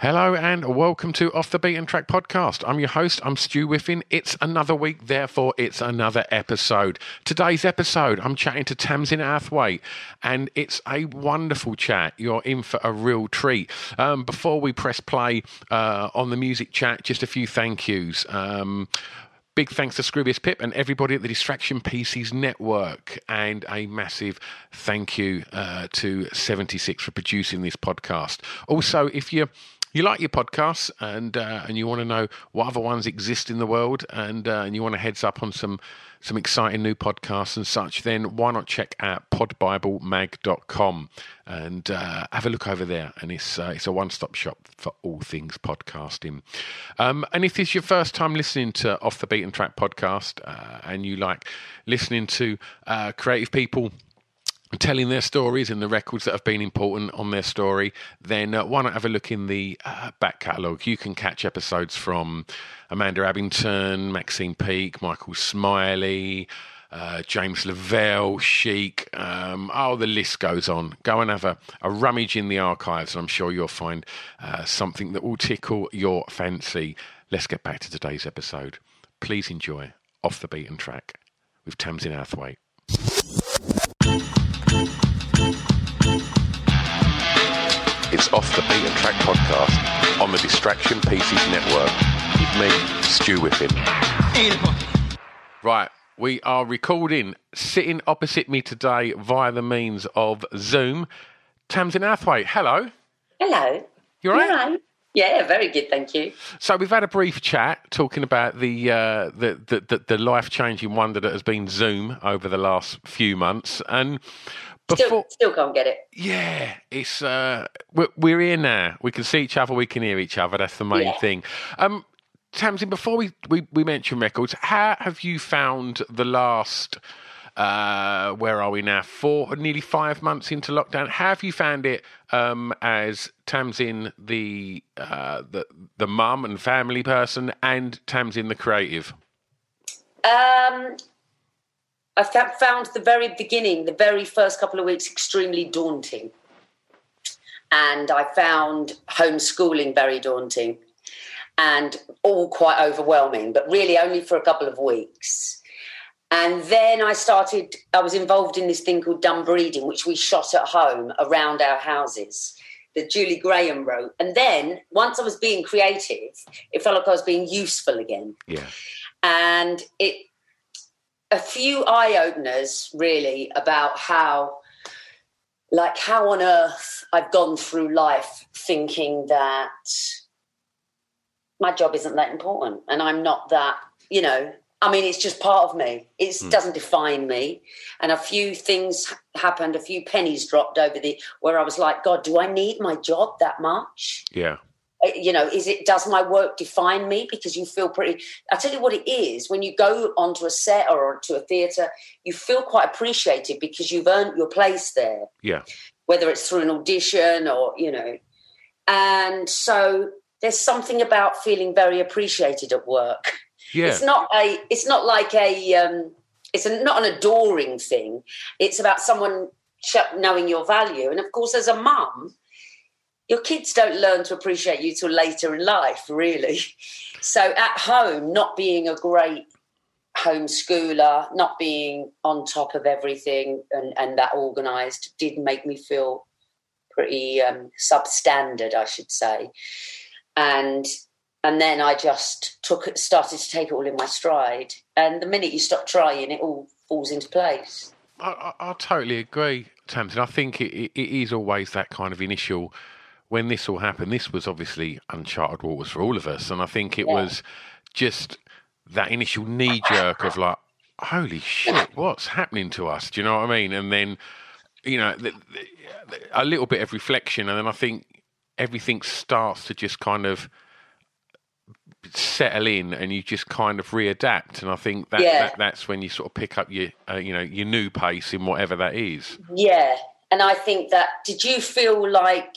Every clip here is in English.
Hello and welcome to Off the Beaten Track podcast. I'm your host, I'm Stu Whiffin. It's another week, therefore, it's another episode. Today's episode, I'm chatting to Tamzin Outhwaite, and it's a wonderful chat. You're in for a real treat. Um, before we press play uh, on the music chat, just a few thank yous. Um, Big thanks to Scroobius Pip and everybody at the Distraction Pieces Network, and a massive thank you uh, to 76 for producing this podcast. Also, if you you like your podcasts and uh, and you want to know what other ones exist in the world, and uh, and you want a heads up on some some exciting new podcasts and such, then why not check out podbiblemag.com and uh, have a look over there. And it's uh, it's a one stop shop for all things podcasting. Um, and if this is your first time listening to Off the Beaten Track podcast uh, and you like listening to uh, creative people telling their stories and the records that have been important on their story, then uh, why not have a look in the uh, back catalogue? You can catch episodes from Amanda Abbington, Maxine Peake, Michael Smiley. Uh, James Lavelle, Chic, um, oh, the list goes on. Go and have a, a rummage in the archives, and I'm sure you'll find uh, something that will tickle your fancy. Let's get back to today's episode. Please enjoy Off the Beaten Track with Tamzin Outhwaite. It's Off the Beaten Track podcast on the Distraction Pieces Network with me, Stu Whiffin. Right, we are recording sitting opposite me today via the means of Zoom. Tamzin Outhwaite, hello. Hello. You all right? Hello. Yeah, very good, thank you. So we've had a brief chat talking about the uh, the, the, the, the life changing wonder that has been Zoom over the last few months, and before Still, still can't get it. yeah, it's uh, we're, we're here now. We can see each other. We can hear each other. That's the main Yeah. thing. Um, Tamzin, before we, we we mention records, how have you found the last? Uh, where are we now? Four, nearly five months into lockdown. How have you found it um, as Tamzin, the uh, the the mum and family person, and Tamzin, the creative? Um, I found the very beginning, the very first couple of weeks, extremely daunting. And I found homeschooling very daunting and all quite overwhelming, but really only for a couple of weeks. And then I started, I was involved in this thing called Dumb Breeding, which we shot at home around our houses that Julie Graham wrote. And then once I was being creative, it felt like I was being useful again. Yeah, And it, a few eye openers really about how, like, how on earth I've gone through life thinking that my job isn't that important and I'm not that, you know, I mean, it's just part of me. It hmm. doesn't define me. And a few things happened, a few pennies dropped over the where I was like, God, do I need my job that much? yeah, you know is it does my work define me? Because you feel pretty i tell you what it is when you go onto a set or to a theatre you feel quite appreciated because you've earned your place there. Yeah, whether it's through an audition or you know. And so there's something about feeling very appreciated at work. Yeah. it's not a it's not like a um it's a, not an adoring thing. It's about someone knowing your value. And of course as a mum your kids don't learn to appreciate you till later in life, really. So at home, not being a great homeschooler, not being on top of everything and, and that organised did make me feel pretty um, substandard, I should say. And and then I just took it, started to take it all in my stride. And the minute you stop trying, it all falls into place. I, I, I totally agree, Tamzin. I think it, it is always that kind of initial. When this all happened, this was obviously uncharted waters for all of us, and I think it Yeah. was just that initial knee jerk of like, "Holy shit, what's happening to us?" Do you know what I mean? And then, you know, the, the, a little bit of reflection, and then I think everything starts to just kind of settle in and you just kind of readapt and i think that, Yeah. that that's when you sort of pick up your uh, you know your new pace in whatever that is Yeah. And I think that, did you feel like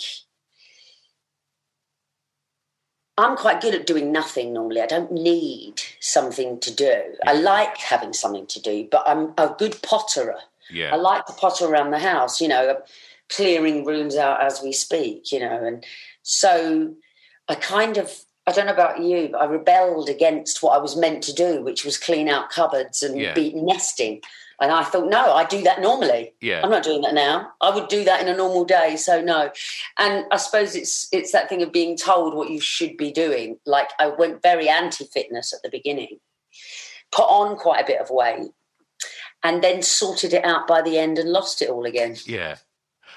I'm quite good at doing nothing normally. I don't need something to do. I like having something to do, but I'm a good potterer. yeah I like to potter around the house, you know, clearing rooms out as we speak, you know. And so I kind of, I don't know about you, but I rebelled against what I was meant to do, which was clean out cupboards and Yeah. be nesting. And I thought, no, I do that normally. Yeah. I'm not doing that now. I would do that in a normal day, so no. And I suppose it's it's that thing of being told what you should be doing. Like I went very anti-fitness at the beginning, put on quite a bit of weight, and then sorted it out by the end and lost it all again. yeah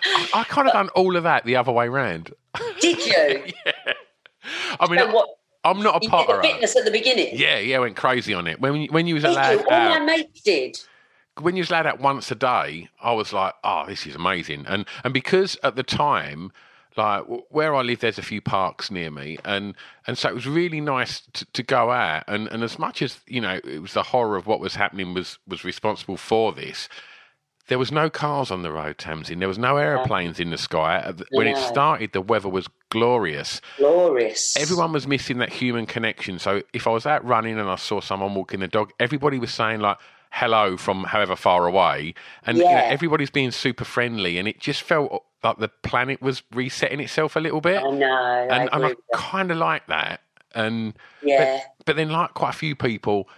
I, I kind of done all of that the other way round Did you? yeah. i mean So what? i'm not a You did the potterer fitness at the beginning. yeah yeah I went crazy on it when when you was allowed? All my mates did. When you was allowed out once a day, I was like, "Oh, this is amazing!" And and because at the time, like where I live, there's a few parks near me, and and so it was really nice to, to go out. And and as much as you know, it was the horror of what was happening was was responsible for this. There was no cars on the road, Tamzin. There was no aeroplanes in the sky. When it started, the weather was glorious Glorious. everyone was missing that human connection. So if I was out running and I saw someone walking the dog, everybody was saying like hello from however far away, and you know, Yeah. everybody's being super friendly, and it just felt like the planet was resetting itself a little bit. I know. And, I with kind of like that. And Yeah. but, but then like quite a few people,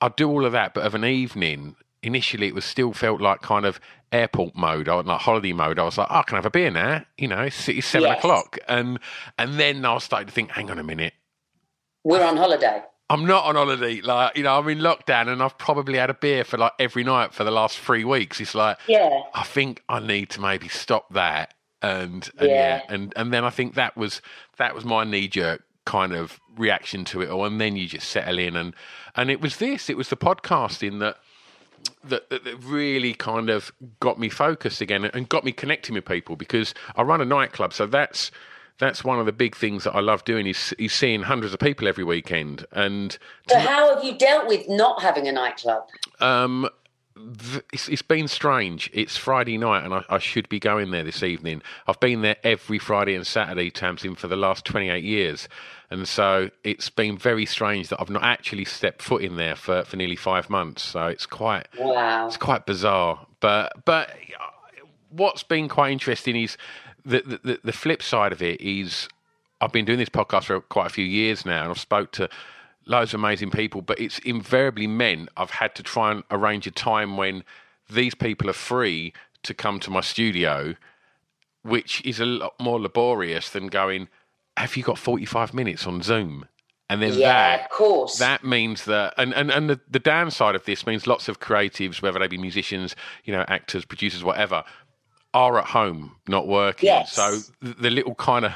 I'd do all of that, but of an evening. Initially, it was still felt like kind of airport mode or like holiday mode. I was like, oh, I can have a beer now. You know, it's, it's seven Yes. o'clock, and and then I starting to think, hang on a minute, We're on holiday. I'm not on holiday. Like, you know, I'm in lockdown and I've probably had a beer for like every night for the last three weeks. It's like, Yeah. I think I need to maybe stop that. And, and yeah. Yeah. and, and then I think that was, that was my knee jerk kind of reaction to it all. And then you just settle in and, and it was this, it was the podcasting that, that, that, that really kind of got me focused again and got me connecting with people because I run a nightclub. So that's, that's one of the big things that I love doing is, is seeing hundreds of people every weekend. And So how have you dealt with not having a nightclub? um, th- it's, it's been strange. It's Friday night, and I, I should be going there this evening. I've been there every Friday and Saturday, Tamzin, for the last 28 years. And so it's been very strange that I've not actually stepped foot in there for, for nearly five months. So it's quite Wow. it's quite bizarre. But but uh, what's been quite interesting is the, the the flip side of it is I've been doing this podcast for quite a few years now, and I've spoke to loads of amazing people. But it's invariably meant I've had to try and arrange a time when these people are free to come to my studio, which is a lot more laborious than going. Have you got forty five minutes on Zoom? And then Yeah, that of course. that means that and, and, and the, the downside of this means lots of creatives whether they be musicians you know actors producers whatever are at home not working Yes. so the little kind of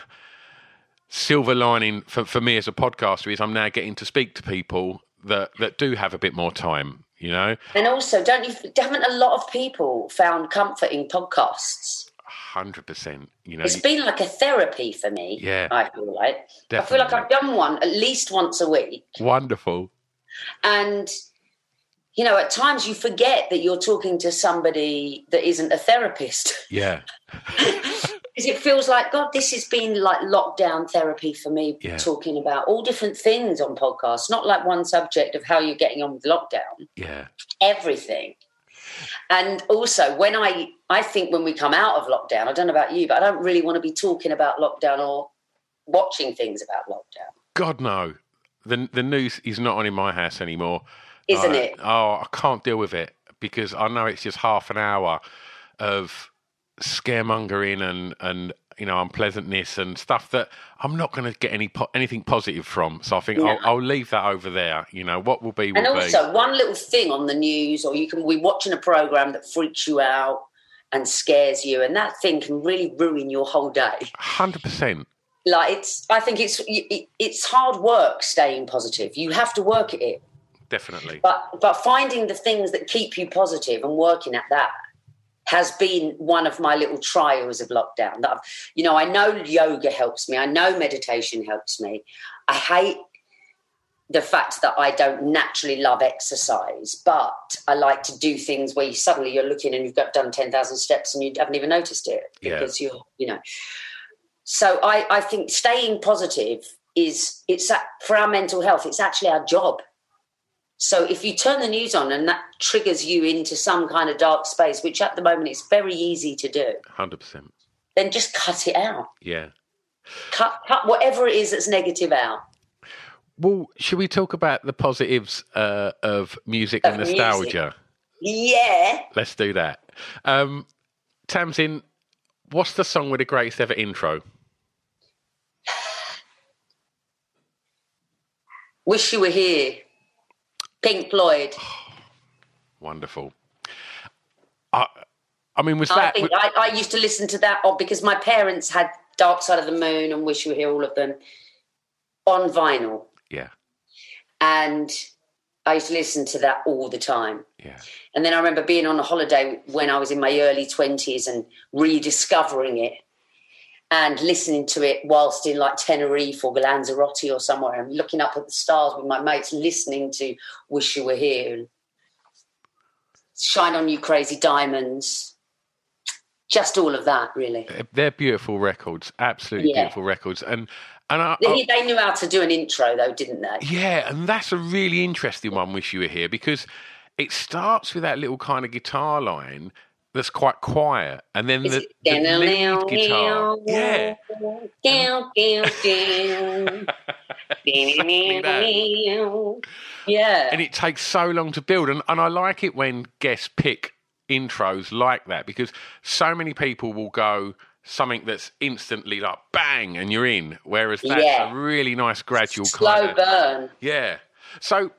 silver lining for, for me as a podcaster is i'm now getting to speak to people that that do have a bit more time you know And also, don't you? Haven't a lot of people found comfort in podcasts? 100% you know It's been like a therapy for me. Yeah. I feel like I feel like I've done one at least once a week, wonderful and you know, at times you forget that you're talking to somebody that isn't a therapist. yeah Because it feels like, God, this has been like lockdown therapy for me, Yeah. talking about all different things on podcasts, not like one subject of how you're getting on with lockdown, yeah everything. And also, when I, I think when we come out of lockdown, I don't know about you, but I don't really want to be talking about lockdown or watching things about lockdown. God no, the the news is not on in my house anymore, Isn't I- it? Oh, I can't deal with it because I know it's just half an hour of scaremongering and and you know unpleasantness and stuff that I'm not going to get any po- anything positive from. So I think No. I'll, I'll leave that over there. You know what will be will And be. also, one little thing on the news, or you can be watching a program that freaks you out and scares you, and that thing can really ruin your whole day. Hundred percent. Like it's, I think it's it- it's hard work staying positive. You have to work at it, Definitely. but but finding the things that keep you positive and working at that has been one of my little trials of lockdown. That I've, you know, I know yoga helps me. I know meditation helps me. I hate the fact that I don't naturally love exercise, but I like to do things where you suddenly you're looking and you've got done ten thousand steps and you haven't even noticed it Yeah. because you're, you know. So I, I think staying positive is it's for our mental health. It's actually our job. So if you turn the news on and that triggers you into some kind of dark space, which at the moment it's very easy to do, Hundred percent. then just cut it out. Yeah. Cut, cut whatever it is that's negative out. Well, should we talk about the positives uh, of music and Of music. nostalgia? Yeah. Let's do that. Um, Tamzin, what's the song with the greatest ever intro? Wish you were here. Pink Floyd. Wonderful. I, I mean, was I that? think I, I used to listen to that because my parents had Dark Side of the Moon and Wish You Were Here, all of them on vinyl. yeah, And I used to listen to that all the time. yeah, And then I remember being on a holiday when I was in my early 20s and rediscovering it and listening to it whilst in like Tenerife or Lanzarote or somewhere and looking up at the stars with my mates, listening to Wish You Were Here and Shine On You Crazy Diamonds. Just all of that, really. they're beautiful records. Absolutely Yeah. beautiful records. And and I, They, I- they knew how to do an intro, though, didn't they? yeah, and that's a really interesting one. Wish you were here because it starts with that little kind of guitar line that's quite quiet, and then the, the lead guitar. Yeah, yeah. and it takes so long to build. And, and i like it when guests pick intros like that because so many people will go something that's instantly like bang and you're in whereas that's Yeah. a really nice gradual Slow kind of burn. yeah. So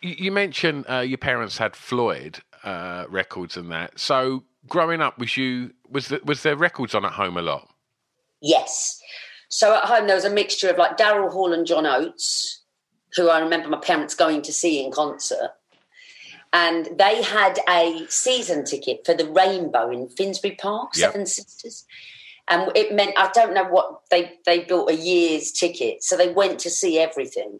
you, you mentioned uh, your parents had floyd uh, records and that. So growing up was you was the, was there records on at home a lot Yes. So at home there was a mixture of like Daryl Hall and John Oates, who I remember my parents going to see in concert. And they had a season ticket for the Rainbow in Finsbury Park, Yep. Seven Sisters. And it meant I don't know what they they built a year's ticket, so they went to see everything.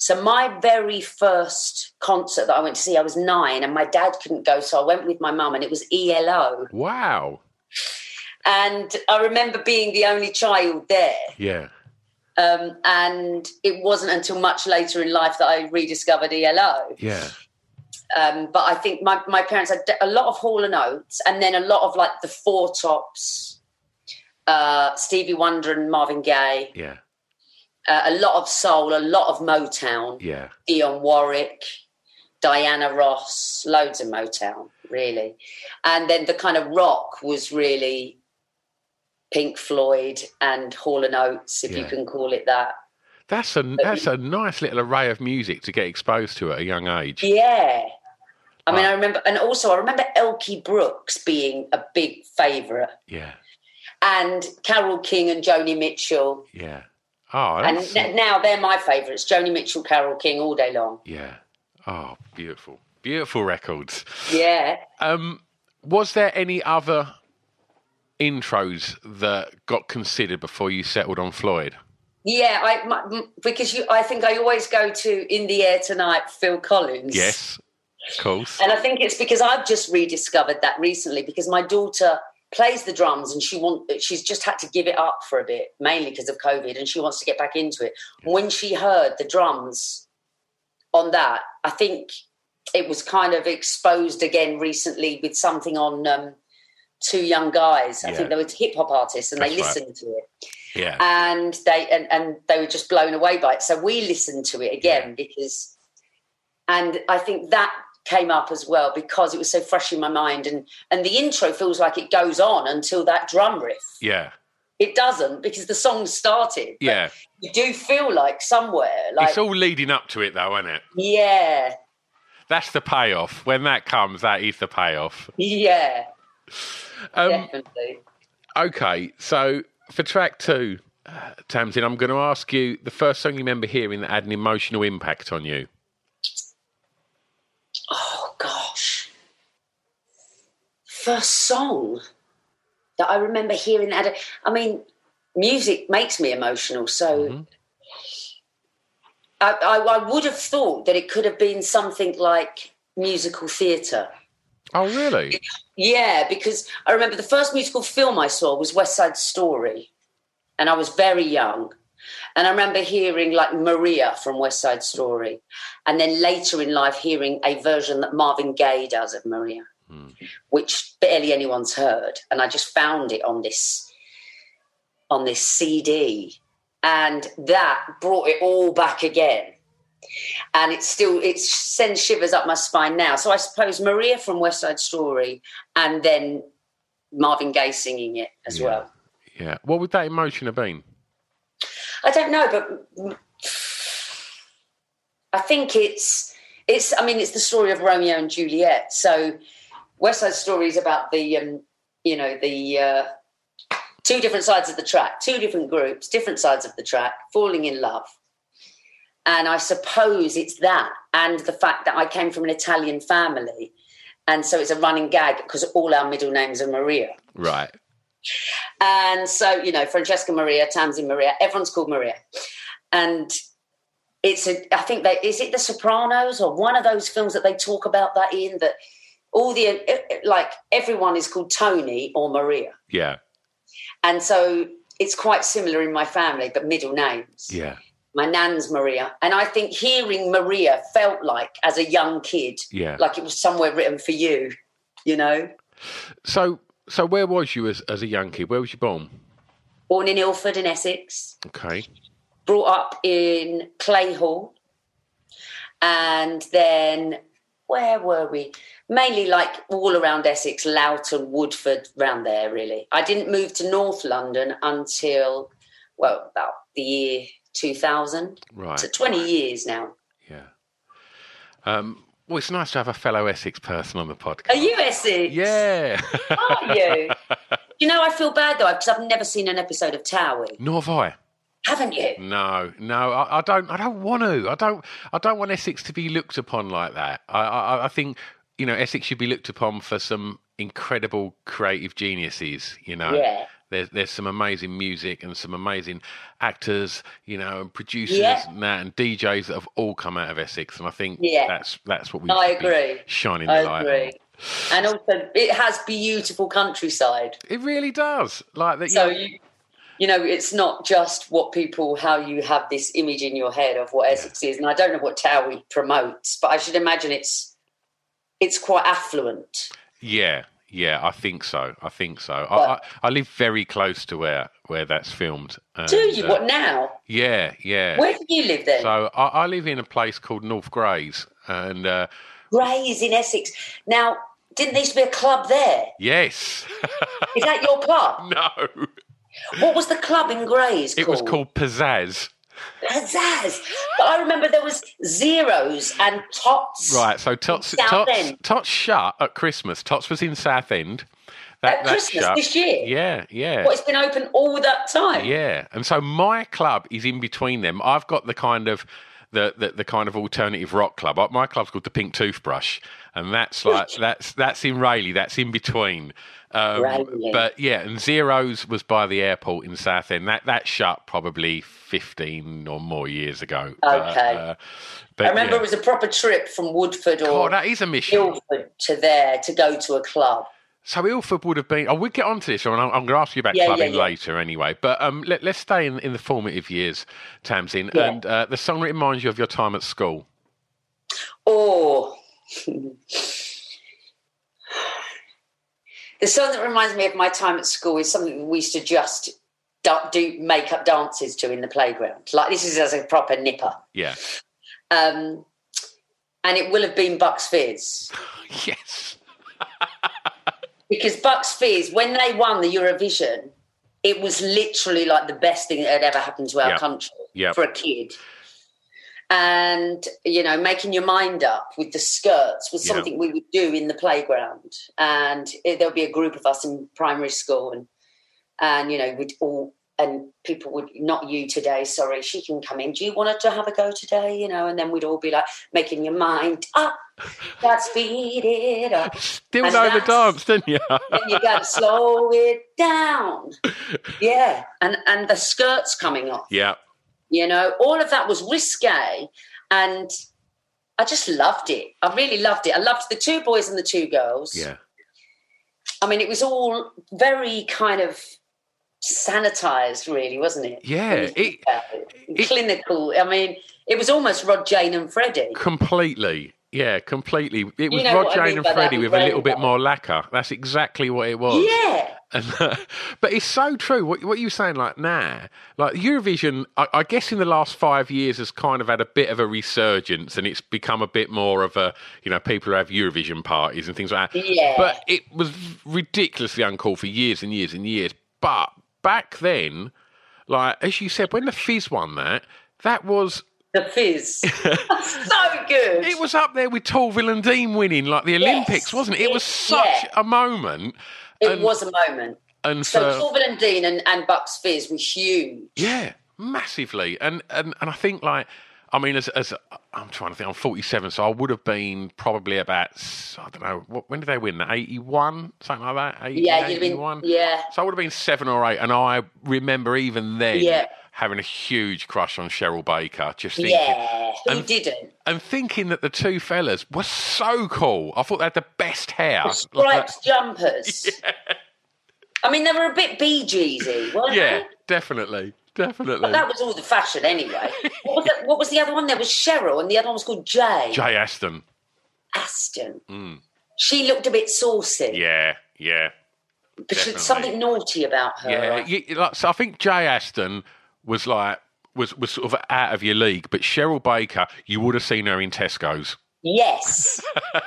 So my very first concert that I went to see, I was nine, and my dad couldn't go, so I went with my mum, and it was ELO. wow And I remember being the only child there. yeah Um, and it wasn't until much later in life that I rediscovered ELO. yeah Um, but I think my, my parents had a lot of Hall and Oates and then a lot of like the Four Tops, uh, Stevie Wonder and Marvin Gaye, yeah uh, a lot of soul, a lot of Motown, yeah Dionne Warwick, Diana Ross, loads of Motown, really. And then the kind of rock was really Pink Floyd and Hall and Oates, if you can call it that. that's a that's a nice little array of music to get exposed to at a young age Yeah. I mean, I remember, and also I remember Elkie Brooks being a big favourite, yeah and Carole King and Joni Mitchell. Yeah. Oh, And n- now they're my favourites Joni Mitchell, Carole King all day long. yeah. Oh, beautiful, beautiful records. Yeah. Um, was there any other intros that got considered before you settled on Floyd? Yeah, I, my, because you, I think I always go to In the Air Tonight, Phil Collins. Yes, of course. And I think it's because I've just rediscovered that recently because my daughter plays the drums and she want she's just had to give it up for a bit, mainly because of COVID, and she wants to get back into it. When she heard the drums on that, I think it was kind of exposed again recently with something on um, two young guys. I Yeah. think they were hip hop artists, and they That's right. listened to it, Yeah. and they and, and they were just blown away by it. So we listened to it again because, and I think that came up as well because it was so fresh in my mind, and and the intro feels like it goes on until that drum riff. yeah. It doesn't because the song started. Yeah. you do feel like somewhere, like it's all leading up to it, though, isn't it? yeah, That's the payoff. When that comes, that is the payoff. yeah, Um, definitely. Okay, so for track two, uh, Tamzin, I'm going to ask you the first song you remember hearing that had an emotional impact on you. Oh gosh. First song that I remember hearing that. I mean, music makes me emotional, so Mhm. I, I, I would have thought that it could have been something like musical theatre. Oh, really? Yeah, because I remember the first musical film I saw was West Side Story, and I was very young. And I remember hearing like Maria from West Side Story, and then later in life hearing a version that Marvin Gaye does of Maria, which barely anyone's heard. And I just found it on this on this CD, and that brought it all back again. And it still it sends shivers up my spine now. So I suppose Maria from West Side Story, and then Marvin Gaye singing it as Yeah. well. Yeah. What would that emotion have been? I don't know, but I think it's it's. I mean, it's the story of Romeo and Juliet. So West Side Story is about the um, you know the uh, two different sides of the track, two different groups, different sides of the track, falling in love. And I suppose it's that, and the fact that I came from an Italian family, and so it's a running gag because all our middle names are Maria. Right. And so, you know, Francesca Maria, Tamzin Maria, everyone's called Maria. And it's a, I think they, is it The Sopranos or one of those films that they talk about that in that all the, eh, eh, like everyone is called Tony or Maria. Yeah. And so it's quite similar in my family, but middle names. Yeah. My nan's Maria. And I think hearing Maria felt like, as a young kid, Yeah. like it was somewhere written for you, you know? So, so where was you as, as a young kid? Where was you born? Born in Ilford in Essex. Okay. brought up in Clay Hall, and then where were we? Mainly like all around Essex, Loughton, Woodford, round there. Really, I didn't move to North London until well about the year two thousand. Right. So twenty years now. Yeah. Um, well, it's nice to have a fellow Essex person on the podcast. Are you Essex? Yeah. Are you? you know, I feel bad though because I've never seen an episode of Towie. Nor have I. Haven't you? No, no, I, I don't. I don't want to. I don't. I don't want Essex to be looked upon like that. I, I, I think you know Essex should be looked upon for some incredible creative geniuses. You know, Yeah. there's there's some amazing music and some amazing actors. You know, and producers Yeah. and that and DJs that have all come out of Essex. And I think Yeah. that's that's what we. I agree. Shining the I light. on. agree. And also, it has beautiful countryside. It really does. Like that. So you know, you, know, it's not just what people, how you have this image in your head of what Essex is, and I don't know what Towie promotes, but I should imagine it's it's quite affluent. Yeah, yeah, I think so. I think so. I, I, I live very close to where where that's filmed. Do you? uh, What now? Yeah, yeah. Where do you live then? So I, I live in a place called North Grays, and uh, Grays in Essex. Now, didn't there used to be a club there? yes, Is that your club? no, What was the club in Grays it was called Pizzazz. Pizzazz. But I remember there was zeros and tots. Right, so Tots Tots, Tots shut at Christmas. Tots was in Southend. At Christmas shut. this year? Yeah, yeah. What, it's been open all that time? Yeah, and so my club is in between them. I've got the kind of the, the, the kind of alternative rock club. My club's called the Pink Toothbrush, and that's like that's that's in Rayleigh. That's in between. Um, but yeah, and Zeros was by the airport in Southend. That that shut probably fifteen or more years ago. Okay. uh, but I remember yeah. it was a proper trip from Woodford or God, that is a mission. Ilford to there to go to a club. So Ilford would have been. I would get onto this, and I'm, I'm going to ask you about Yeah, yeah, clubbing yeah. later anyway. But um, let, let's stay in, in the formative years, Tamzin, Yeah. and uh, the song that reminds you of your time at school. Oh, the song that reminds me of my time at school is something we used to just do make up dances to in the playground. Like this is as a proper nipper. Yeah. Um, and it will have been Bucks Fizz. Yes. Because Bucks Fizz, when they won the Eurovision, it was literally like the best thing that had ever happened to our Yeah. country Yeah. for a kid. And, you know, making your mind up with the skirts was something we would do in the playground. And it, there would be a group of us in primary school, and, and, you know, we'd all, and people would, not you today, sorry, she can come in. Do you want her to have a go today? You know, and then we'd all be like, making your mind up. Let's speed it up. Still And know the dance, didn't you? then you got to slow it down. Yeah, and and the skirts coming off. yeah. You know, all of that was risque, and I just loved it. I really loved it. I loved the two boys and the two girls. Yeah. I mean, it was all very kind of sanitized, really, wasn't it? Yeah, it- it. it- clinical. I mean, it was almost Rod, Jane, and Freddie. Completely. Yeah, completely. It was know Rod, what I Jane, mean and Freddie with a little bit more lacquer. That's exactly what it was. Yeah, And, but it's so true. What, what you were saying, like now, like Eurovision, I, I guess in the last five years has kind of had a bit of a resurgence, and it's become a bit more of a, you know, people who have Eurovision parties and things like that. Yeah. But it was ridiculously uncool for years and years and years. But back then, like as you said, when the Fizz won that, that was the fizz. so good. it was up there with Torvill and Dean winning like the Olympics, wasn't it? It was such yeah. a moment. It and- was a moment. And So for- Torvill and Dean and, and Bucks Fizz were huge. Yeah, massively. And and and I think like I mean, as as I'm trying to think, I'm 47, so I would have been probably about I don't know what, when did they win? 81, something like that. 80, Yeah, you'd have been- 81? yeah. So I would have been seven or eight, and I remember even then Yeah. having a huge crush on Cheryl Baker. Just thinking. Yeah, who And- didn't? And thinking that the two fellas were so cool. I thought they had the best hair. The striped jumpers. I mean, they were a bit Bee Geesy, weren't Yeah, they? definitely. Definitely. But that was all the fashion anyway. what, was the, what was the other one? There was Cheryl, and the other one was called Jay Jay Aston. Aston. Hmm. She looked a bit saucy. Yeah, yeah. but definitely. something naughty about her. Yeah, you, like, so I think Jay Aston was like was was sort of out of your league, but Cheryl Baker, you would have seen her in Tesco's. Yes,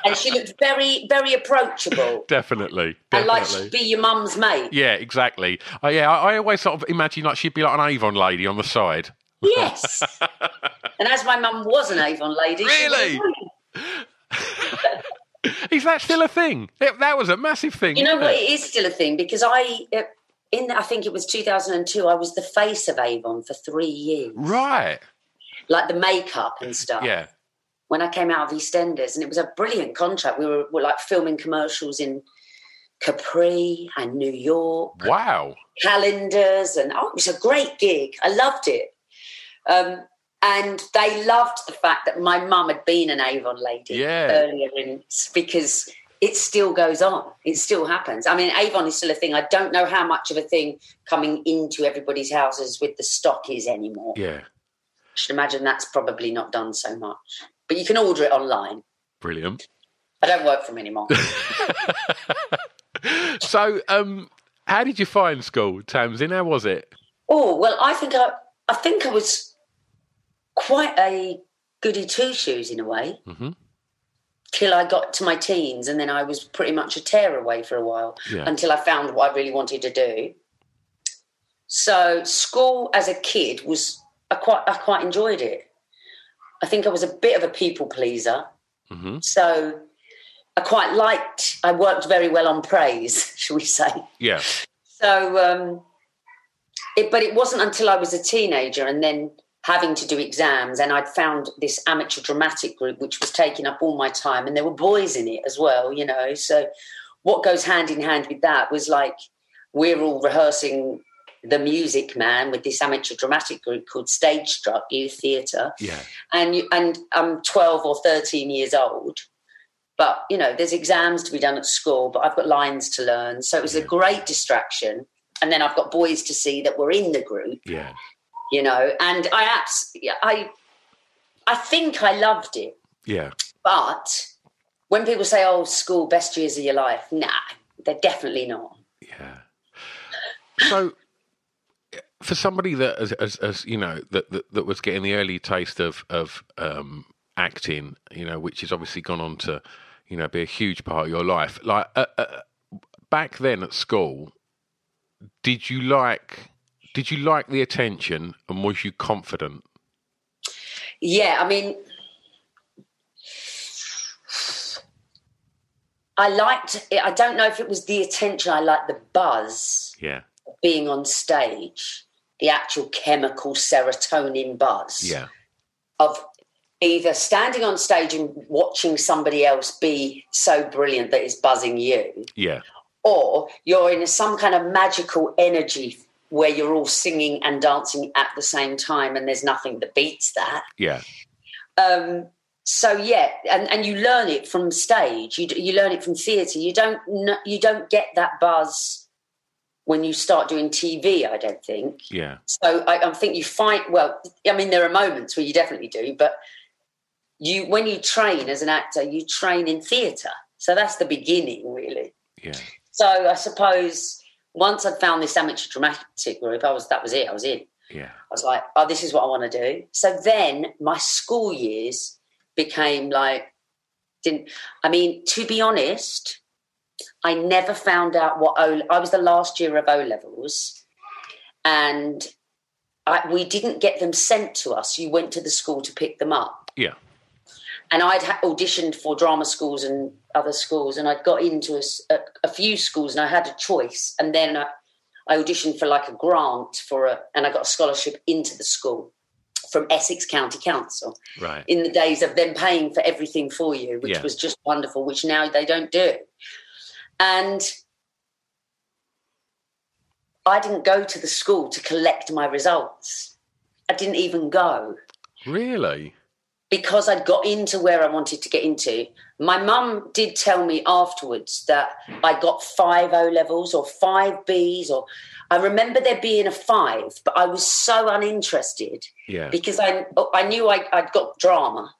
and she looked very, very approachable, Definitely, and like definitely. she'd be your mum's mate. yeah, exactly. Oh, yeah, I, I always sort of imagine like she'd be like an Avon lady on the side. Yes. and as my mum was an Avon lady, Really? Is that still a thing? That, that was a massive thing. You know what? it? It is still a thing because I, uh, in I think it was 2002, I was the face of Avon for three years, Right. like the makeup and stuff. Yeah. When I came out of EastEnders, and it was a brilliant contract. We were, were like filming commercials in Capri and New York, Wow. calendars, and oh, it was a great gig. I loved it. Um, and they loved the fact that my mum had been an Avon lady Yeah. earlier in because it still goes on. It still happens. I mean, Avon is still a thing. I don't know how much of a thing coming into everybody's houses with the stock is anymore. Yeah. I should imagine that's probably not done so much. But you can order it online. Brilliant. I don't work for them anymore. So, um, how did you find school, Tamzin? How was it? oh well, I think I, I think I was quite a goody two shoes in a way. Mm-hmm. Till I got to my teens, and then I was pretty much a tearaway for a while Yeah. until I found what I really wanted to do. So school as a kid was I quite I quite enjoyed it. I think I was a bit of a people pleaser, hmm so I quite liked. I worked very well on praise, shall we say? Yeah. So, um, it, but it wasn't until I was a teenager and then having to do exams, and I'd found this amateur dramatic group which was taking up all my time, and there were boys in it as well, you know. So, what goes hand in hand with that was like we're all rehearsing the Music Man with this amateur dramatic group called Stage Struck Youth Theatre, Yeah. and you, and I'm 12 or 13 years old. But you know, there's exams to be done at school, but I've got lines to learn, so it was a great distraction. And then I've got boys to see that were in the group, Yeah. you know. And I abs- I I think I loved it, Yeah. but when people say, "Oh, school best years of your life," nah, they're definitely not. Yeah. So, for somebody that, as, as, as you know, that, that that was getting the early taste of of um, acting, you know, which has obviously gone on to, you know, be a huge part of your life. Like uh, uh, back then at school, did you like did you like the attention and was you confident? Yeah, I mean, I liked. it. I don't know if it was the attention. I liked the buzz. Yeah. Being on stage, the actual chemical serotonin buzz. Yeah. Of either standing on stage and watching somebody else be so brilliant that it's buzzing you, Yeah. or you're in some kind of magical energy where you're all singing and dancing at the same time, and there's nothing that beats that. Yeah. Um, so yeah, and, and you learn it from stage. You you learn it from theatre. You don't you don't get that buzz when you start doing TV. I don't think. Yeah. So I, I think you find well. I mean, there are moments where you definitely do, but you when you train as an actor, you train in theatre. So that's the beginning, really. Yeah. So I suppose once I'd found this amateur dramatic group, I was that was it. I was in. Yeah. I was like, oh, this is what I want to do. So then my school years became like, didn't, I mean, to be honest, I never found out what O, I was the last year of O levels and I, we didn't get them sent to us. You went to the school to pick them up. Yeah. And I'd ha- auditioned for drama schools and other schools, and I'd got into a few schools, and I had a choice. And then I, I auditioned for like a grant for a, and I got a scholarship into the school from Essex County Council Right. in the days of them paying for everything for you, which Yeah. was just wonderful, which now they don't do. And I didn't go to the school to collect my results. I didn't even go Really? because I'd got into where I wanted to get into. My mum did tell me afterwards that I got five O levels or five Bs, or I remember there being a five, but I was so uninterested Yeah. because I I knew I, I'd got drama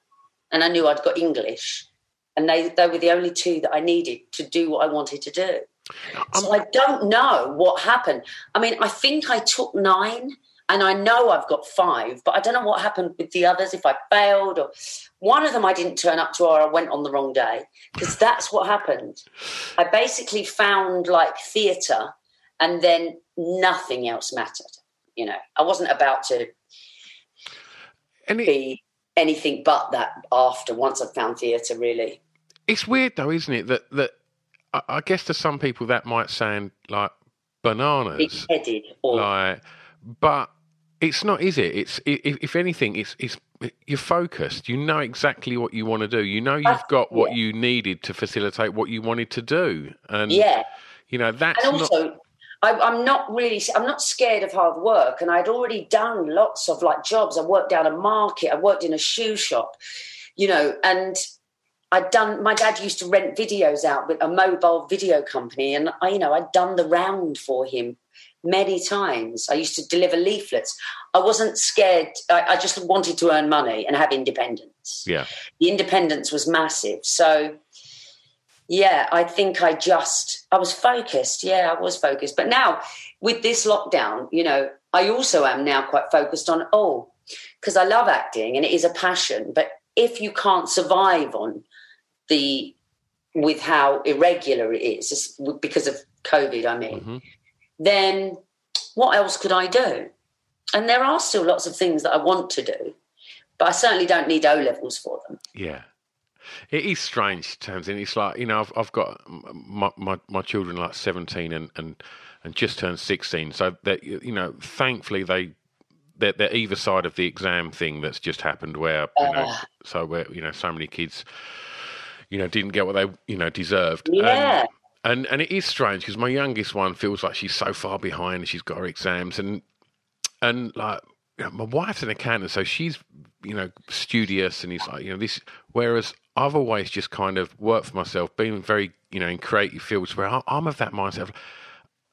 and I knew I'd got English, and they they were the only two that I needed to do what I wanted to do. Um, so I don't know what happened. I mean, I think I took nine, and I know I've got five, but I don't know what happened with the others. If I failed, or one of them I didn't turn up to, or I went on the wrong day, because that's what happened. I basically found like theatre, and then nothing else mattered. You know, I wasn't about to be anything but that after once I've found theatre. Really, it's weird though, isn't it? That that I, I guess to some people that might sound like bananas. big-headed or like, but it's not, is it? It's if, if anything, it's it's you're focused. You know exactly what you want to do. You know you've got what yeah. you needed to facilitate what you wanted to do, and yeah. you know that's and not. I, i'm not really i'm not scared of hard work. And i'd already done lots of like jobs. I worked down a market. I worked in a shoe shop you know and i'd done my dad used to rent videos out with a mobile video company. And i you know i'd done the round for him many times. I used to deliver leaflets. I wasn't scared. I, I just wanted to earn money and have independence. Yeah, the independence was massive. So, yeah, I think I just, I was focused. Yeah, I was focused. But now with this lockdown, you know, I also am now quite focused on, oh, because I love acting and it is a passion. But if you can't survive on the, with how irregular it is, just because of COVID, I mean, Mhm. then what else could I do? And there are still lots of things that I want to do, but I certainly don't need O levels for them. yeah. It is strange, Tamzin. It's like you know, I've I've got my my, my children like seventeen and, and and just turned sixteen. So that you know, thankfully they they're, they're either side of the exam thing that's just happened, where you know, Uh. so where you know, so many kids, you know, didn't get what they you know deserved. And- Yeah. and and it is strange because my youngest one feels like she's so far behind and she's got her exams and and like you know, my wife's an accountant so she's you know studious and he's like you know this whereas I've always just kind of worked for myself been very you know in creative fields where I- I'm of that mindset of,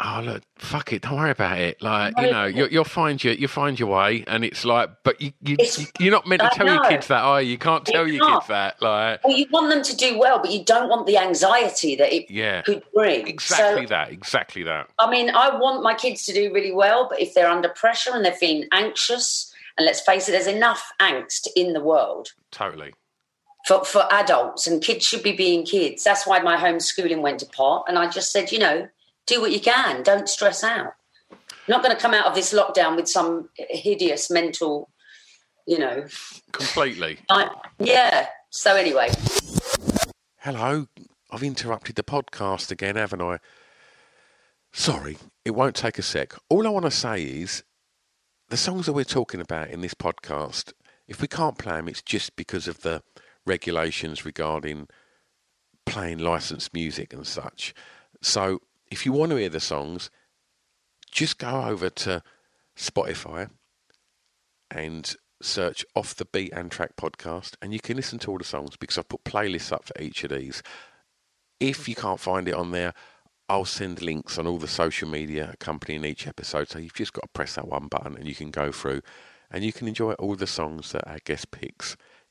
oh look, fuck it, don't worry about it. Like you know, you, you'll find your you find your way, and it's like, but you, you you're not meant to tell your kids that, are you? You can't You tell your can't. kids that. Like, Well, you want them to do well, but you don't want the anxiety that it yeah, could bring. exactly So, that, exactly that. I mean, I want my kids to do really well, but if they're under pressure and they're feeling anxious, and let's face it, there's enough angst in the world Totally. For, for adults, and kids should be being kids. That's why my homeschooling went to pot. And I just said, you know, do what you can, don't stress out. You're not going to come out of this lockdown with some hideous mental, you know. Completely. I, yeah. So, anyway, Hello, I've interrupted the podcast again, haven't I? Sorry, it won't take a sec. All I want to say is the songs that we're talking about in this podcast, if we can't play them, it's just because of the regulations regarding playing licensed music and such. So if you want to hear the songs, just go over to Spotify and search Off the Beaten Track podcast, and you can listen to all the songs because I've put playlists up for each of these. If you can't find it on there, I'll send links on all the social media accompanying each episode. So you've just got to press that one button and you can go through and you can enjoy all the songs that our guest picks.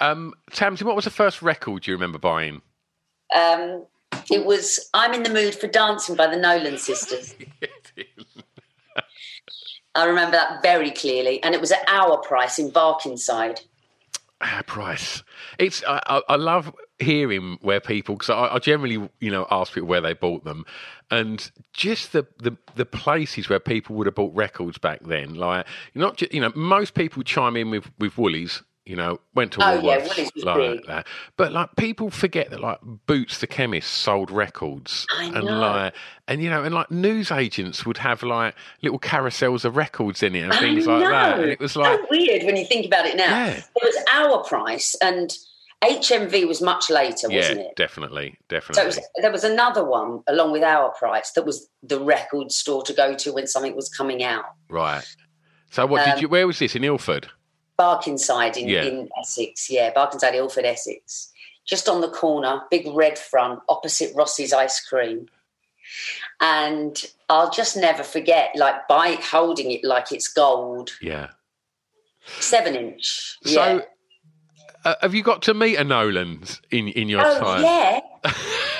Um, Tamzin, what was the first record you remember buying? um, it was I'm in the Mood for Dancing by the Nolan Sisters. I remember that very clearly. And it was at Our Price in Barkingside. Ah, price. It's I, I, I love hearing where people because I, I generally you know ask people where they bought them, and just the, the the places where people would have bought records back then. Like not just you know most people chime in with with Woolies. You know, went to Oh, yeah, Woolworths was like big. that. But like people forget that like Boots the chemist sold records, I and like and you know and like news agents would have like little carousels of records in it and I things like that. And it was like so weird when you think about it now. Yeah. It was Our Price, and HMV was much later, yeah, wasn't it? definitely, So definitely. it was, there was another one along with Our Price that was the record store to go to when something was coming out. Right. So what did Um, you? Where was this in Ilford? Barkingside in, Yeah. in Essex, yeah, Barkingside, Ilford, Essex. Just on the corner, big red front, opposite Rossi's Ice Cream. And I'll just never forget, like, by holding it like it's gold, Yeah. seven inch. So, yeah. uh, have you got to meet a Nolan's in in your Oh, time? yeah.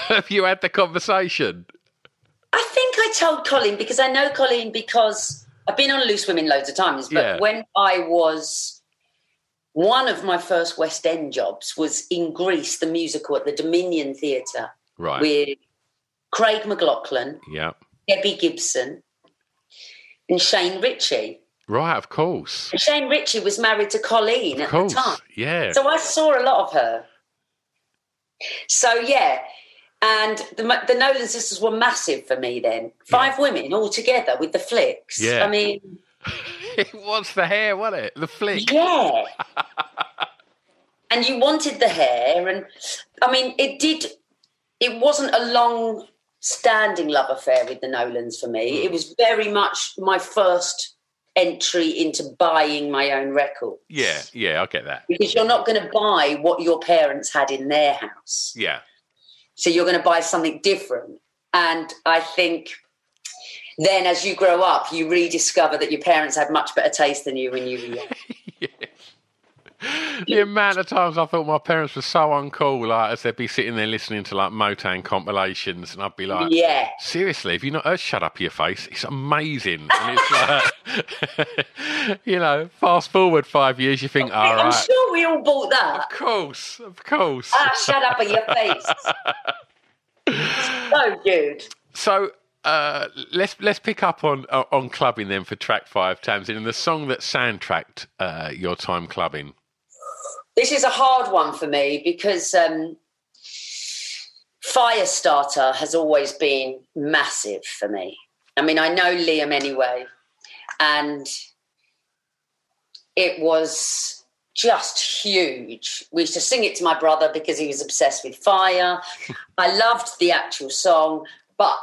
have you had the conversation? I think I told Colin because I know Colin because I've been on Loose Women loads of times. But Yeah. when I was one of my first West End jobs was in Grease, the musical at the Dominion Theatre Right. with Craig McLachlan, yeah. Debbie Gibson, and Shane Richie. Right. Of course. And Shane Richie was married to Coleen Of at course. the time. Yeah. So I saw a lot of her. So yeah, and the the Nolan sisters were massive for me then. Five women all together with the flicks. Yeah. I mean, it was the hair, wasn't it? The flick. Yeah. and you wanted the hair, and I mean, it did. It wasn't a long standing love affair with the Nolans for me. Hmm. It was very much my first entry into buying my own record. Yeah, yeah, I get that. Because you're not going to buy what your parents had in their house. Yeah. So you're going to buy something different. And I think then as you grow up, you rediscover that your parents had much better taste than you when you were young. the amount of times I thought my parents were so uncool, like as they'd be sitting there listening to like Motown compilations, and I'd be like, yeah. seriously, have you not heard Shut Up Your Face? It's amazing. And it's like, you know, fast forward five years, you think, all I'm right. sure we all bought that. Of course, of course. Ah, shut up your face. so good. So uh, let's let's pick up on uh, on clubbing then for track five, Tamzin, and the song that soundtracked uh, your time clubbing. This is a hard one for me because um, Firestarter has always been massive for me. I mean, I know Liam anyway, and it was just huge. We used to sing it to my brother because he was obsessed with fire. I loved the actual song, but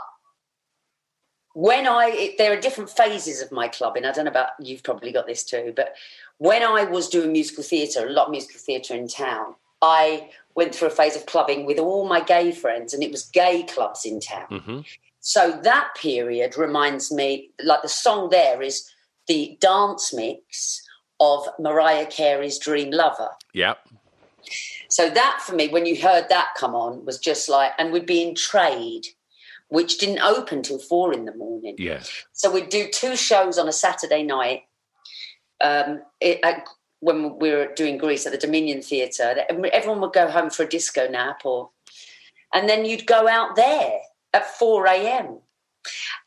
when I, it, there are different phases of my clubbing. I don't know about, you've probably got this too, but when I was doing musical theatre, a lot of musical theatre in town, I went through a phase of clubbing with all my gay friends, and it was gay clubs in town. Mm-hmm. So that period reminds me, like the song there is the dance mix of Mariah Carey's Dream Lover. Yep. So that for me, when you heard that come on, was just like, and we'd be in trade, which didn't open till four in the morning. Yes. So we'd do two shows on a Saturday night. Um, it, at, when we were doing Grease at the Dominion Theatre, everyone would go home for a disco nap, or and then you'd go out there at four a.m.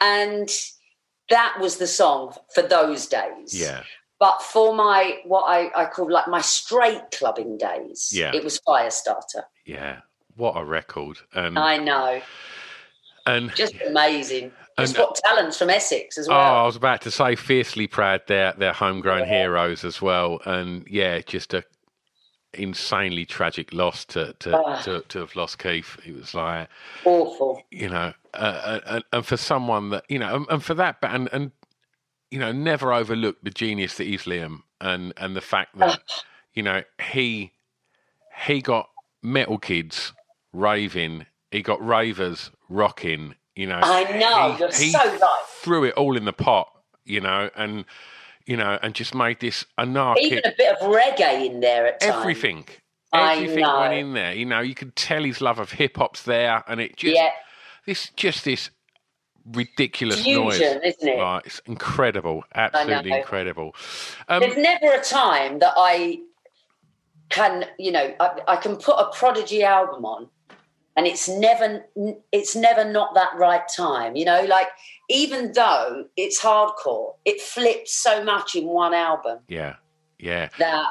And that was the song for those days. Yeah. But for my what I, I call like my straight clubbing days, Yeah. it was Firestarter. Yeah. What a record. And I know, and just amazing. And- It's got talents from Essex as well. Oh, I was about to say, fiercely proud. They're they're homegrown heroes as well, and yeah, just a insanely tragic loss to to, Ah. to to have lost Keith. It was like Awful. you know, uh, and, and for someone that you know, and, and for that, and and you know, never overlook the genius that is Liam, and and the fact that you know he he got metal kids raving, he got ravers rocking. You know, I know, he- you're he so right. Threw it all in the pot, you know, and you know, and just made this anarchic Even a bit of reggae in there at times. everything. I Everything know. went in there. You know, you could tell his love of hip hop's there, and it just Yeah. this just this ridiculous Fusion, noise. isn't it? Right, it's incredible, absolutely incredible. Um, There's never a time that I can, you know, I, I can put a Prodigy album on, and it's never, it's never not that right time. You know, like even though it's hardcore, it flips so much in one album yeah, yeah, that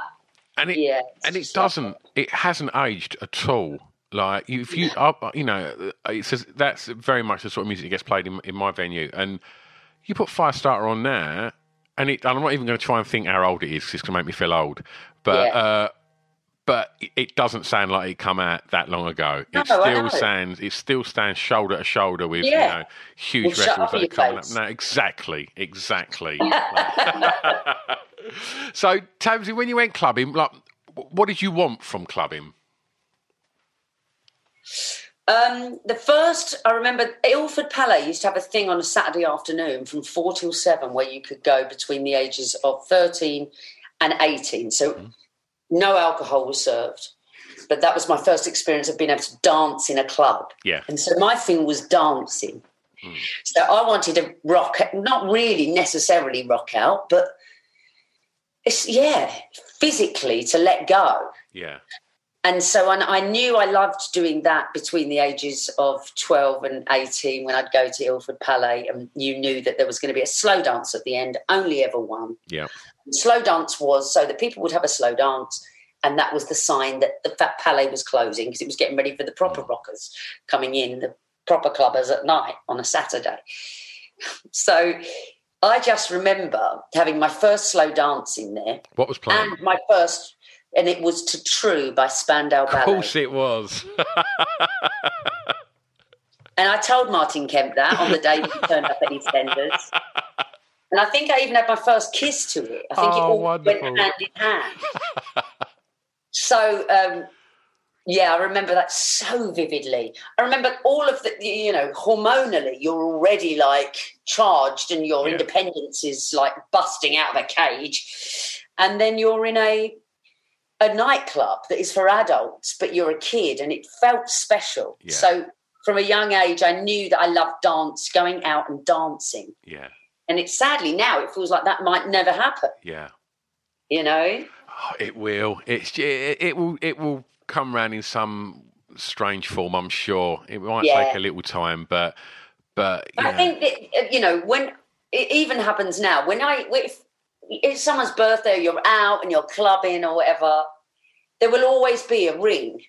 and it yeah, and it doesn't. It hasn't aged at all. Like if you, you know, it says that's very much the sort of music that gets played in, in my venue, and you put Firestarter on there, and it. I'm not even going to try and think how old it is because it's going to make me feel old, but. Yeah. uh but it- doesn't sound like it come out that long ago. No, it still sounds it still stands shoulder to shoulder with you know huge Well, records that are coming face. up. No, exactly, exactly. so, Tamsy, when you went clubbing, like, what did you want from clubbing? Um, the first, I remember Ilford Palais used to have a thing on a Saturday afternoon from four till seven where you could go between the ages of 13 and 18. So no alcohol was served. But that was my first experience of being able to dance in a club. Yeah. And so my thing was dancing. Hmm. So I wanted to rock, not really necessarily rock out, but it's, yeah, physically to let go Yeah, and so and I knew I loved doing that between the ages of 12 and 18 when I'd go to Ilford Palais and you knew that there was going to be a slow dance at the end, only ever one. yeah, Slow dance was so that people would have a slow dance and that was the sign that the Fat Palais was closing because it was getting ready for the proper mm. rockers coming in, the proper clubbers at night on a Saturday. So I just remember having my first slow dance in there What was playing? and my first, and it was to True by Spandau Ballet. Of course it was. And I told Martin Kemp that on the day he turned up at EastEnders. And I think I even had my first kiss to it. I think it Oh, all wonderful. went hand in hand. so, um, yeah, I remember that so vividly. I remember all of the, you know, hormonally, you're already like charged and your Yeah. independence is like busting out of a cage. And then you're in a a nightclub that is for adults, but you're a kid and it felt special. Yeah. So from a young age, I knew that I loved dance, going out and dancing. yeah, And it's sadly now it feels like that might never happen, yeah. you know? Oh, it will. It's it, it will it will come round in some strange form. I'm sure it might Yeah. take a little time, but but I think that, you know, when it even happens now, when I, if it's someone's birthday, you're out and you're clubbing or whatever, there will always be a ring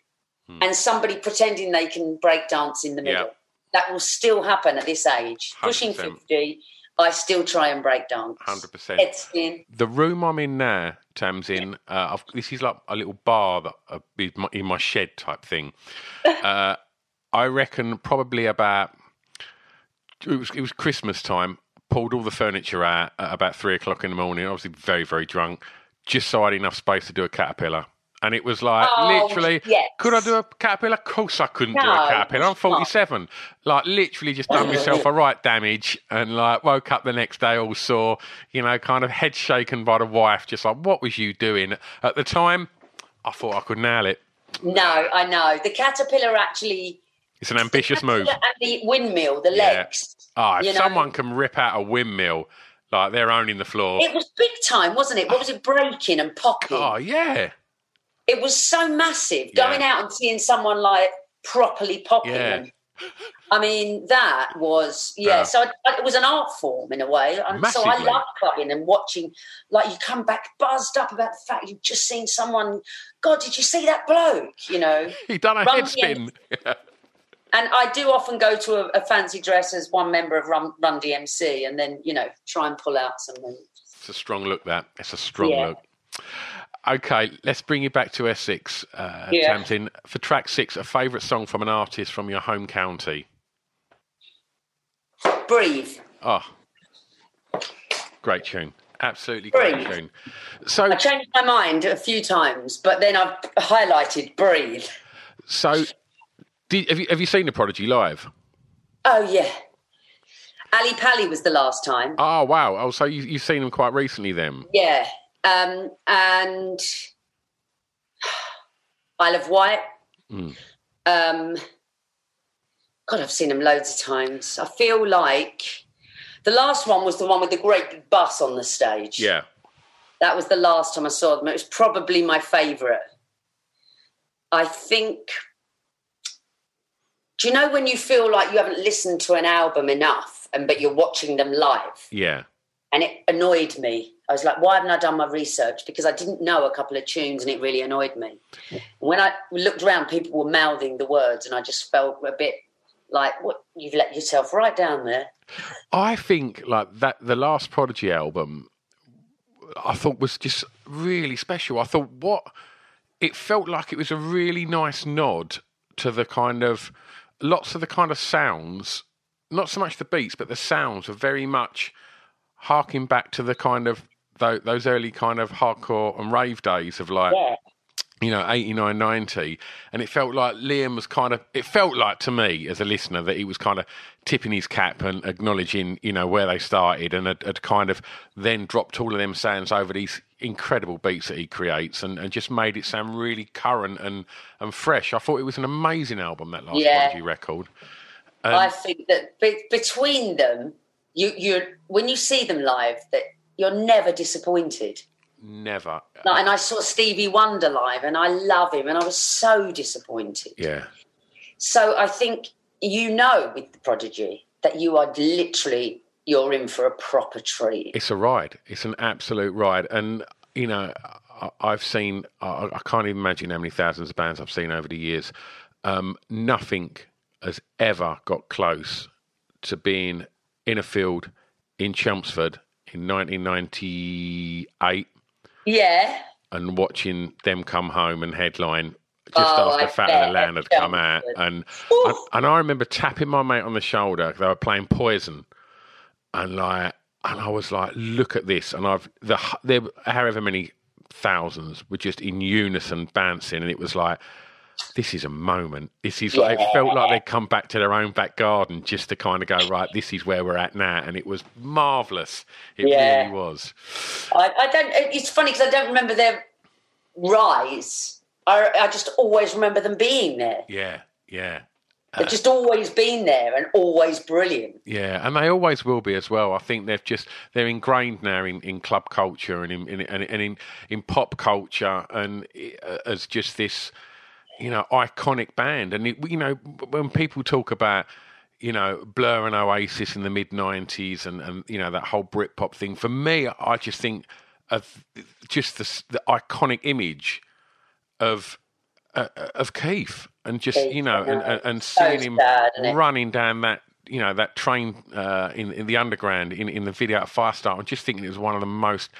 Hmm. and somebody pretending they can break dance in the middle. Yeah. That will still happen at this age. Pushing 100%. 50, I still try and break dance. 100%. Head spin. the room I'm in now, Tamzin. Uh, this is like a little bar that uh, is my, in my shed type thing. uh, I reckon probably about it was it was Christmas time. Pulled all the furniture out at about three o'clock in the morning. Obviously, very very drunk, just so I had enough space to do a caterpillar. And it was like Oh, literally, yes. could I do a caterpillar? Of course I couldn't do a caterpillar. I'm of course not. 47. Like literally just done myself a right damage and like woke up the next day all sore, you know, kind of head shaken by the wife, just like, what was you doing? At the time, I thought I could nail it. No, I know. The caterpillar actually. It's an ambitious move. And the windmill, the legs. Ah, if you know. someone can rip out a windmill, like they're owning the floor. It was big time, wasn't it? What was it? Breaking and popping. Oh, yeah. It was so massive. Yeah. Going out and seeing someone like properly popping. Yeah. I mean, that was yeah. Yeah. So I, it was an art form in a way, and so I love clubbing and watching. Like you come back buzzed up about the fact you've just seen someone. God, did you see that bloke? You know. He done a head spin. And I do often go to a, a fancy dress as one member of Run, Run DMC, and then you know try and pull out some. It's a strong look, that. It's a strong Yeah. look. Okay, let's bring you back to Essex, uh, Yeah. Tamzin. For track six, a favourite song from an artist from your home county. Breathe. Oh, great tune. Absolutely great Breathe. tune. So, I changed my mind a few times, but then I've highlighted breathe. so did, have, you, have you seen The Prodigy live? Oh yeah. Ali Pali was the last time. Oh, wow. Oh, so you, you've seen them quite recently then? Yeah. Um, and Isle of Wight. Mm. Um, God, I've seen them loads of times. I feel like the last one was the one with the great big bus on the stage. Yeah. That was the last time I saw them. It was probably my favourite. I think. Do you know when you feel like you haven't listened to an album enough, and but you're watching them live? Yeah. and it annoyed me. I was like, why haven't I done my research? Because I didn't know a couple of tunes and it really annoyed me. When I looked around, people were mouthing the words and I just felt a bit like, what? You've let yourself right down there. I think like that the last Prodigy album I thought was just really special. I thought what it felt like it was a really nice nod to the kind of lots of the kind of sounds, not so much the beats, but the sounds were very much harking back to the kind of those early kind of hardcore and rave days of like Yeah. You know, 89, 90. And it felt like Liam was kind of, it felt like to me as a listener that he was kind of tipping his cap and acknowledging, you know, where they started and had, had kind of then dropped all of them sounds over these incredible beats that he creates and, and just made it sound really current and, and fresh. I thought it was an amazing album, that last Yeah. Prodigy record. Um, I think that be- between them, you you when you see them live, that you're never disappointed. Never. Like, and I saw Stevie Wonder live, and I love him, and I was so disappointed. Yeah. So I think you know with the Prodigy that you are literally you're in for a proper treat. It's a ride. It's an absolute ride. And, you know, I've seen, I, I can't even imagine how many thousands of bands I've seen over the years. Um, nothing has ever got close to being in a field in Chelmsford in 1998 Yeah. and watching them come home and headline just Oh, after I Fat of the Land had come out, and Oof. and, and I remember tapping my mate on the shoulder. They were playing Poison, and like, and I was like, "Look at this!" And I've the there however many thousands were just in unison bouncing, and it was like. This is a moment. This is like it felt like they'd come back to their own back garden just to kind of go right. This is where we're at now, and it was marvelous. It Yeah. really was. I, I don't. It's funny because I don't remember their rise. I, I just always remember them being there. Yeah, yeah. They've just always been there and always brilliant. Yeah, and they always will be as well. I think they've just they're ingrained now in, in club culture and in, in and in in pop culture and uh, as just this you know iconic band. And it, you know when people talk about you know Blur and Oasis in the mid '90s and and you know that whole Britpop thing, for me, I just think of just the, the iconic image of uh, of Keith and just you know and, and, and seeing him running down that you know that train uh, in in the underground in in the video at Firestar. And just thinking it was one of the most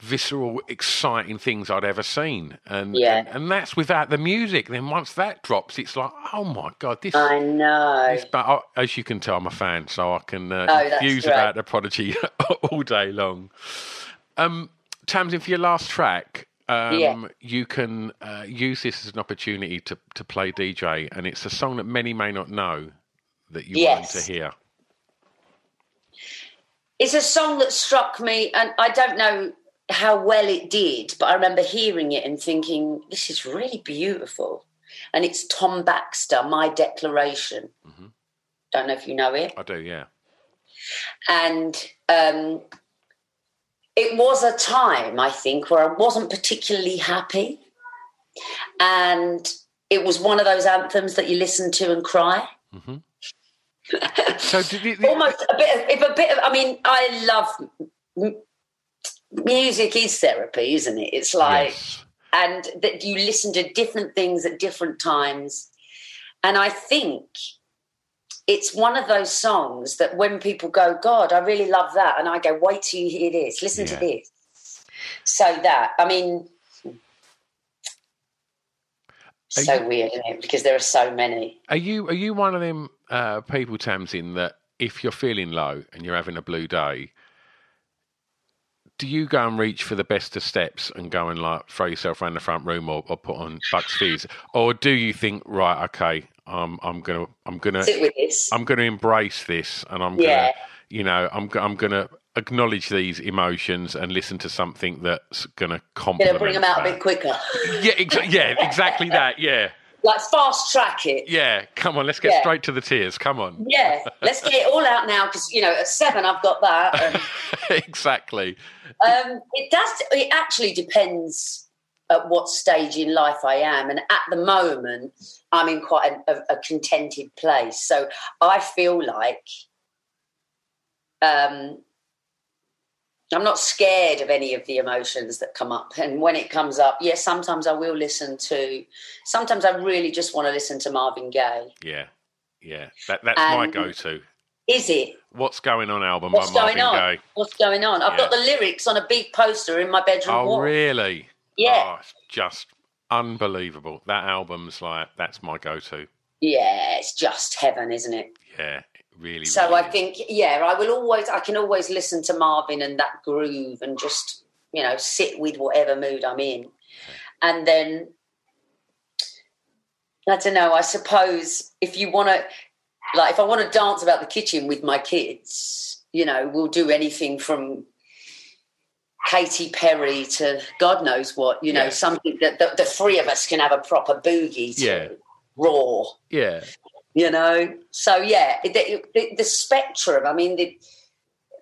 visceral exciting things I'd ever seen and, Yeah. and and that's without the music then once that drops it's like oh my god this I know. this but I, as you can tell I'm a fan so I can uh, Oh, about the prodigy all day long um Tamzin for your last track um, Yeah. you can uh, use this as an opportunity to, to play DJ, and it's a song that many may not know that you want to hear. It's a song that struck me, and I don't know how well it did, but I remember hearing it and thinking, this is really beautiful. And it's Tom Baxter, My Declaration. Mhm. Don't know if you know it. I do, yeah. And um, it was a time, I think, where I wasn't particularly happy. And it was one of those anthems that you listen to and cry. So did it, almost a bit of, if a bit of i mean i love music is therapy isn't it? It's like yes. and that you listen to different things at different times. And i think it's one of those songs that when people go god i really love that and i go wait till you hear this. Listen Yeah. to this. So that i mean Are so you- weird isn't it? Because there are so many. Are you are you one of them uh, people, Tamzin, that if you're feeling low and you're having a blue day, do you go and reach for the best of steps and go and like throw yourself around the front room or, or put on Bucks Fizz, or do you think right, okay, um, I'm gonna I'm gonna sit with this I'm going to embrace this, and I'm Yeah. to, you know, I'm I'm to acknowledge these emotions and listen to something that's going to complement. gonna bring them out a bit quicker Yeah, exa- yeah, exactly that. Yeah, like fast track it yeah. Come on, let's get Yeah. straight to the tears. Come on. Yeah, let's get it all out now because you know at seven I've got that. exactly. Um, it does. It actually depends at what stage in life I am, and at the moment I'm in quite a, a, a contented place. So I feel like um, I'm not scared of any of the emotions that come up. And when it comes up, yes, sometimes I will listen to. Sometimes I really just want to listen to Marvin Gaye. Yeah, yeah. That that's my go-to. Is it? What's going on album What's by going Marvin on? Gaye. What's going on? I've got the lyrics on a big poster in my bedroom Oh, wall. really? Yeah, Oh, it's just unbelievable. That album's like that's my go-to. yeah, it's just heaven, isn't it? Yeah, really. So really I think, yeah, I will always, I can always listen to Marvin and that groove and just, you know, sit with whatever mood I'm in. And then, I don't know, I suppose if you want to, like, if I want to dance about the kitchen with my kids, you know, we'll do anything from Katy Perry to God knows what, you know, Yeah. something that the, the three of us can have a proper boogie to. Yeah. Raw Yeah, you know so yeah the, the, the spectrum i mean the,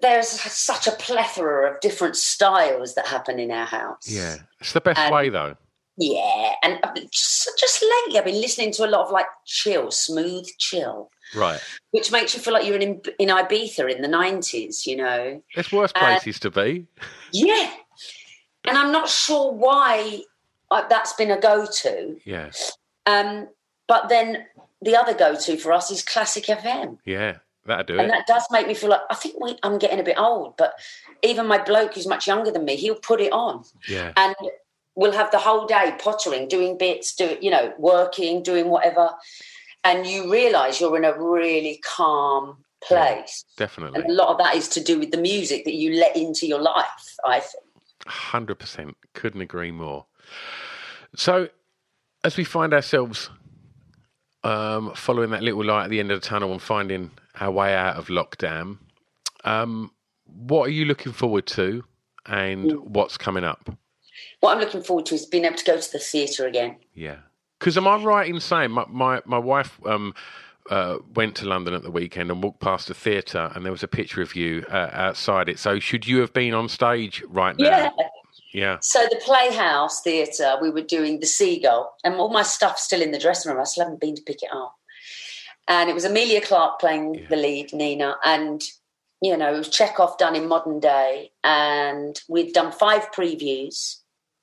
there's such a plethora of different styles that happen in our house yeah. It's the best And- way though. yeah and just, just lately i've been listening to a lot of like chill smooth chill Right. which makes you feel like you're in in ibiza in the 90s you know There's worse Uh, places to be. yeah and i'm not sure why uh, that's been a go-to Yes. um, but then the other go-to for us is Classic FM yeah, That'll do and it. that does make me feel like I think we, I'm getting a bit old. But even my bloke who's much younger than me, he'll put it on, yeah. and we'll have the whole day pottering, doing bits, do you know, working, doing whatever, and you realise you're in a really calm place. Definitely. And a lot of that is to do with the music that you let into your life. I think. Hundred percent. Couldn't agree more. So, as we find ourselves um, following that little light at the end of the tunnel and finding our way out of lockdown, um, what are you looking forward to, and what's coming up? What I'm looking forward to is being able to go to the theatre again. Yeah. Because am I right in saying my my, my wife um, uh, went to London at the weekend and walked past the theatre and there was a picture of you uh, outside it. So should you have been on stage right now? Yeah. Yeah. So the Playhouse Theatre, we were doing the Seagull, and all my stuff's still in the dressing room. I still haven't been to pick it up. And it was Emilia Clarke playing Yeah. the lead, Nina, and you know it was Chekhov done in modern day, and we'd done five previews.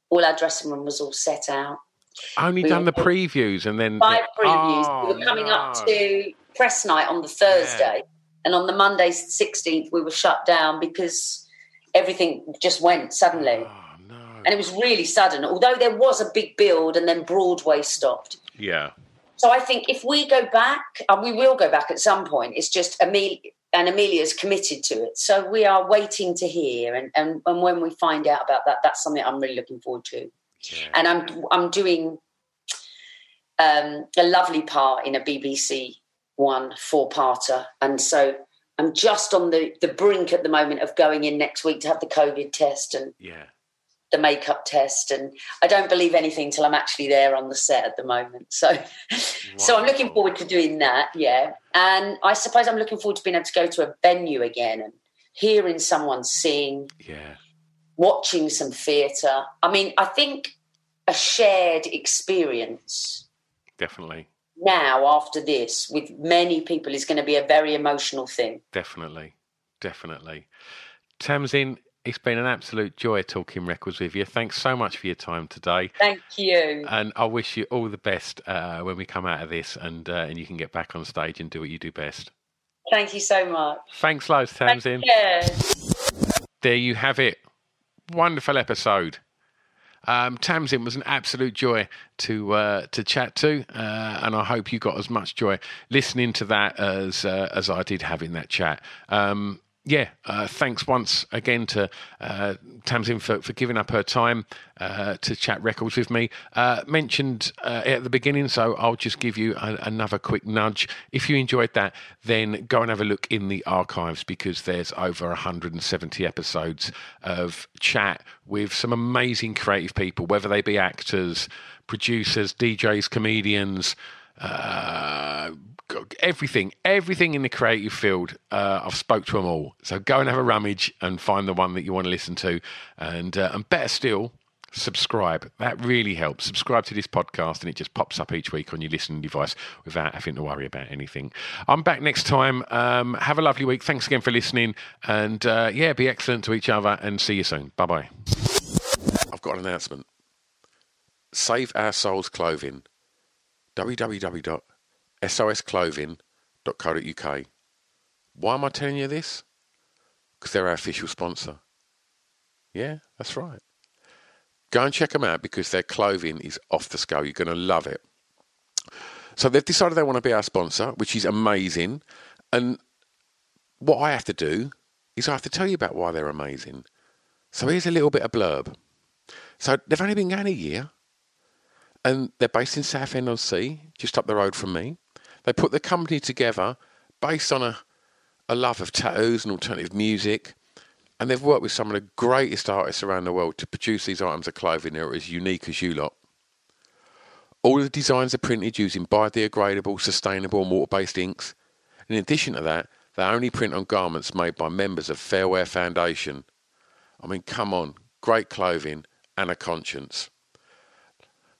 All our dressing room was all set out. Only We done the previews and then Five previews. Oh, we were oh, coming up to press night on the Thursday, and on the Monday, sixteenth, we were shut down because everything just went suddenly. Oh no. And it was really sudden. Although there was a big build, and then Broadway stopped. Yeah. So I think if we go back, and we will go back at some point. It's just Emilia and Emilia's committed to it, so we are waiting to hear. And and, and when we find out about that, that's something I'm really looking forward to. Yeah. And I'm I'm doing um, a lovely part in a BBC One four-parter, and so. I'm just on the, the brink at the moment of going in next week to have the COVID test and Yeah. The makeup test and I don't believe anything till I'm actually there on the set at the moment. So so I'm looking forward to doing that, yeah. And I suppose I'm looking forward to being able to go to a venue again and hearing someone sing, Yeah. watching some theatre. I mean, I think a shared experience Definitely. now after this with many people is going to be a very emotional thing. Definitely. Definitely. Tamzin, it's been an absolute joy talking records with you. Thanks so much for your time today. Thank you. And I wish you all the best uh, when we come out of this and uh, and you can get back on stage and do what you do best. Thank you so much. Thanks loads, Tamzin. Yeah. There you have it. Wonderful episode. Um, Tamzin was an absolute joy to uh, to chat to, uh, and I hope you got as much joy listening to that as uh, as I did having that chat. Um, yeah, uh, thanks once again to uh, Tamzin for, for giving up her time uh, to chat records with me. Uh, mentioned uh, at the beginning, so I'll just give you a, another quick nudge. If you enjoyed that, then go and have a look in the archives because there's over 170 episodes of chat with some amazing creative people, whether they be actors, producers, DJs, comedians. Uh, everything, everything in the creative field. Uh, I've spoke to them all. So go and have a rummage and find the one that you want to listen to, and uh, and better still, subscribe. That really helps. Subscribe to this podcast, and it just pops up each week on your listening device without having to worry about anything. I'm back next time. Um, have a lovely week. Thanks again for listening, and uh, yeah, be excellent to each other, and see you soon. Bye bye. I've got an announcement. Save Our Souls Clothing. www.sosclothing.co.uk. Why am I telling you this? Because they're our official sponsor. Yeah, that's right. Go and check them out because their clothing is off the scale. You're going to love it. So they've decided they want to be our sponsor, which is amazing. And what I have to do is I have to tell you about why they're amazing. So here's a little bit of blurb. So they've only been going a year, and they're based in Southend on Sea, just up the road from me. They put the company together based on a, a love of tattoos and alternative music, and they've worked with some of the greatest artists around the world to produce these items of clothing that are as unique as you lot. All the designs are printed using biodegradable, sustainable, and water-based inks. In addition to that, they only print on garments made by members of Fairwear Foundation. I mean, come on, great clothing and a conscience.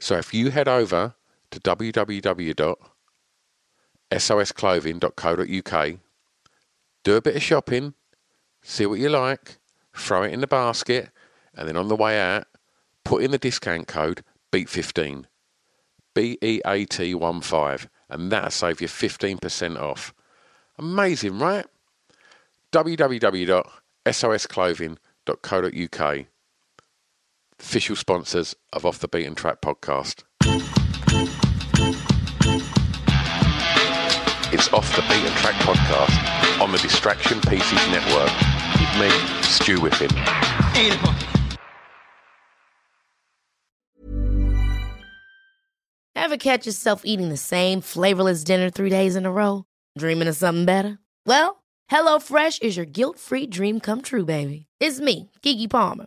So if you head over to www.sosclothing.co.uk, do a bit of shopping, see what you like, throw it in the basket, and then on the way out, put in the discount code BEAT15. B E A T 1 5, and that'll save you 15% off. Amazing, right? www.sosclothing.co.uk. Official sponsors of Off the Beaten Track podcast. It's Off the Beaten Track podcast on the Distraction Pieces Network with me, Stu Whiffin. Ever catch yourself eating the same flavorless dinner three days in a row? Dreaming of something better? Well, HelloFresh is your guilt-free dream come true, baby. It's me, Keke Palmer.